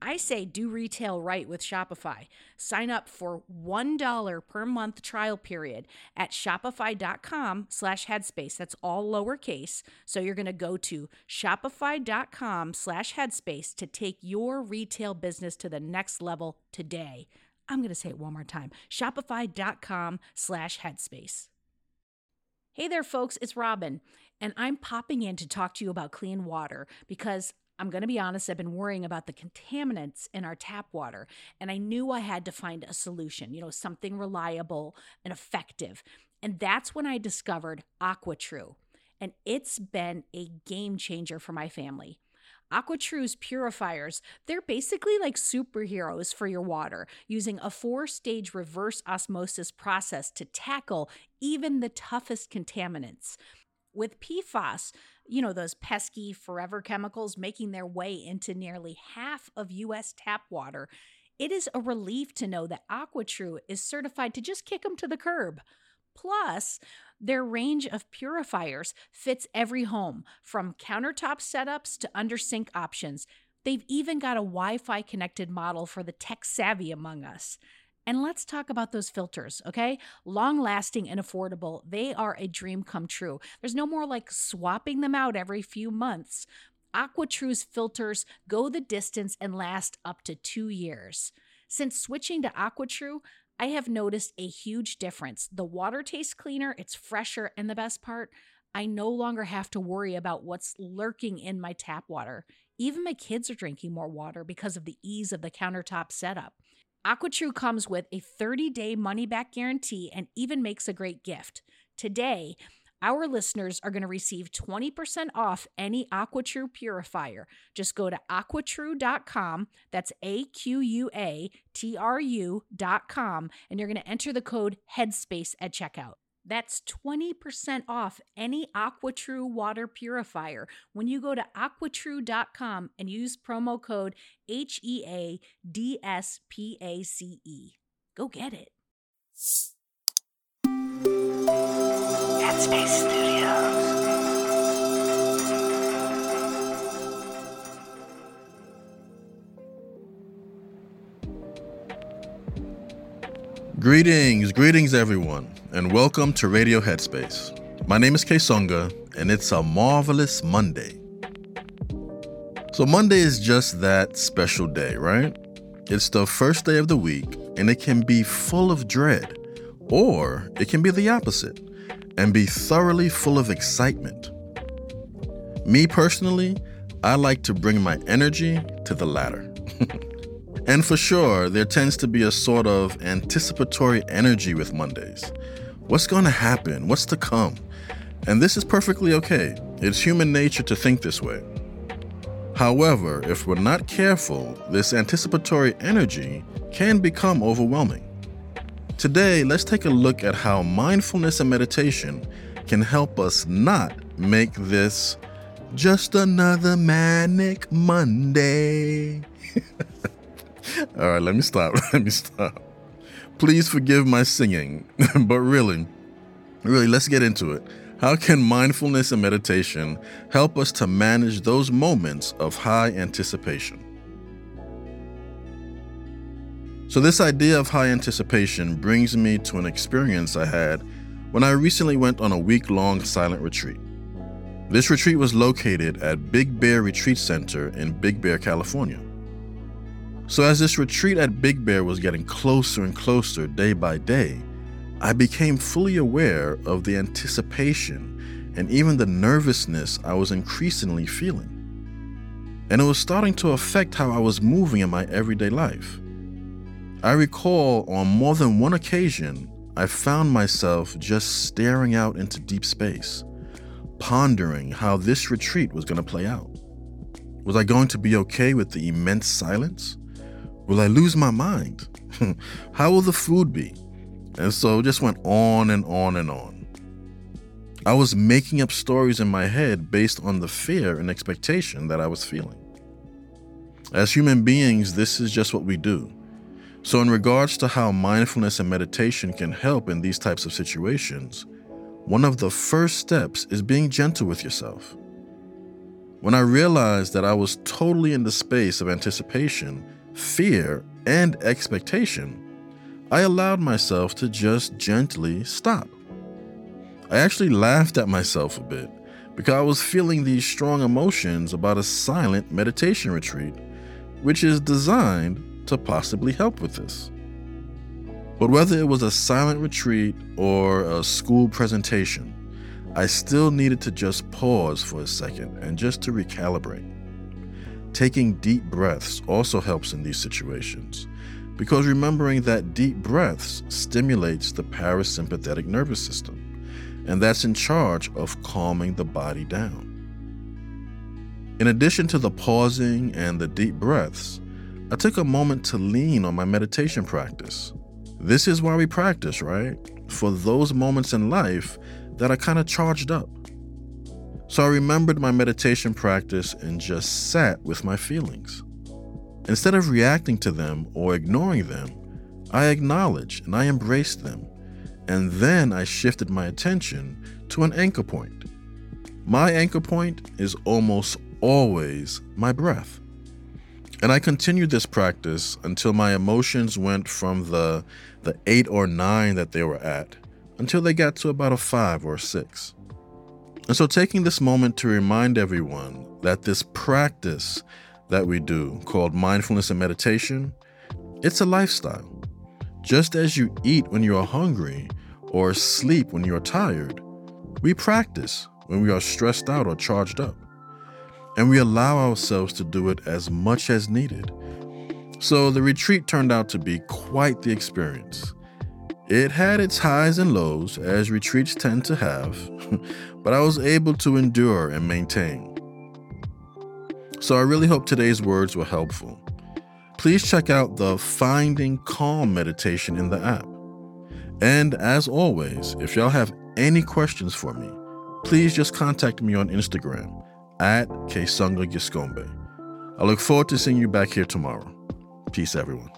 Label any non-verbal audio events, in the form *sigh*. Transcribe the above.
I say do retail right with Shopify. Sign up for $1 per month trial period at shopify.com slash headspace. That's all lowercase. So you're going to go to shopify.com slash headspace to take your retail business to the next level today. I'm going to say it one more time. Shopify.com slash headspace. Hey there, folks, it's Robin, and I'm popping in to talk to you about clean water because I'm going to be honest, I've been worrying about the contaminants in our tap water, and I knew I had to find a solution, you know, something reliable and effective. And that's when I discovered AquaTrue, and it's been a game changer for my family. AquaTrue's purifiers, they're basically like superheroes for your water, using a four stage reverse osmosis process to tackle even the toughest contaminants. With PFAS, you know, those pesky forever chemicals making their way into nearly half of US tap water, it is a relief to know that AquaTrue is certified to just kick them to the curb. Plus, their range of purifiers fits every home, from countertop setups to under sink options. They've even got a Wi Fi connected model for the tech savvy among us. And let's talk about those filters, okay? Long lasting and affordable. They are a dream come true. There's no more like swapping them out every few months. AquaTrue's filters go the distance and last up to two years. Since switching to AquaTrue, I have noticed a huge difference. The water tastes cleaner, it's fresher, and the best part, I no longer have to worry about what's lurking in my tap water. Even my kids are drinking more water because of the ease of the countertop setup. AquaTrue comes with a 30 day money back guarantee and even makes a great gift. Today, our listeners are going to receive 20% off any AquaTrue purifier. Just go to aquatrue.com. That's A Q U A T R U.com. And you're going to enter the code HEADSPACE at checkout. That's 20% off any AquaTrue water purifier when you go to aquatrue.com and use promo code H E A D S P A C E. Go get it. Headspace Studios. Greetings, greetings everyone, and welcome to Radio Headspace. My name is Songa, and it's a marvelous Monday. So, Monday is just that special day, right? It's the first day of the week, and it can be full of dread, or it can be the opposite and be thoroughly full of excitement. Me personally, I like to bring my energy to the latter. *laughs* and for sure, there tends to be a sort of anticipatory energy with Mondays. What's going to happen? What's to come? And this is perfectly okay. It's human nature to think this way. However, if we're not careful, this anticipatory energy can become overwhelming. Today, let's take a look at how mindfulness and meditation can help us not make this just another manic Monday. *laughs* All right, let me stop. *laughs* Let me stop. Please forgive my singing, *laughs* but really, really, let's get into it. How can mindfulness and meditation help us to manage those moments of high anticipation? So, this idea of high anticipation brings me to an experience I had when I recently went on a week long silent retreat. This retreat was located at Big Bear Retreat Center in Big Bear, California. So, as this retreat at Big Bear was getting closer and closer day by day, I became fully aware of the anticipation and even the nervousness I was increasingly feeling. And it was starting to affect how I was moving in my everyday life. I recall on more than one occasion, I found myself just staring out into deep space, pondering how this retreat was going to play out. Was I going to be okay with the immense silence? Will I lose my mind? *laughs* how will the food be? And so it just went on and on and on. I was making up stories in my head based on the fear and expectation that I was feeling. As human beings, this is just what we do. So, in regards to how mindfulness and meditation can help in these types of situations, one of the first steps is being gentle with yourself. When I realized that I was totally in the space of anticipation, fear, and expectation, I allowed myself to just gently stop. I actually laughed at myself a bit because I was feeling these strong emotions about a silent meditation retreat, which is designed to possibly help with this. But whether it was a silent retreat or a school presentation, I still needed to just pause for a second and just to recalibrate. Taking deep breaths also helps in these situations because remembering that deep breaths stimulates the parasympathetic nervous system, and that's in charge of calming the body down. In addition to the pausing and the deep breaths, I took a moment to lean on my meditation practice. This is why we practice, right? For those moments in life that are kind of charged up. So I remembered my meditation practice and just sat with my feelings. Instead of reacting to them or ignoring them, I acknowledged and I embraced them. And then I shifted my attention to an anchor point. My anchor point is almost always my breath. And I continued this practice until my emotions went from the, the eight or nine that they were at until they got to about a five or a six. And so, taking this moment to remind everyone that this practice that we do called mindfulness and meditation, it's a lifestyle. Just as you eat when you are hungry or sleep when you are tired, we practice when we are stressed out or charged up. And we allow ourselves to do it as much as needed. So the retreat turned out to be quite the experience. It had its highs and lows, as retreats tend to have, *laughs* but I was able to endure and maintain. So I really hope today's words were helpful. Please check out the Finding Calm meditation in the app. And as always, if y'all have any questions for me, please just contact me on Instagram at Giscombe. I look forward to seeing you back here tomorrow. Peace, everyone.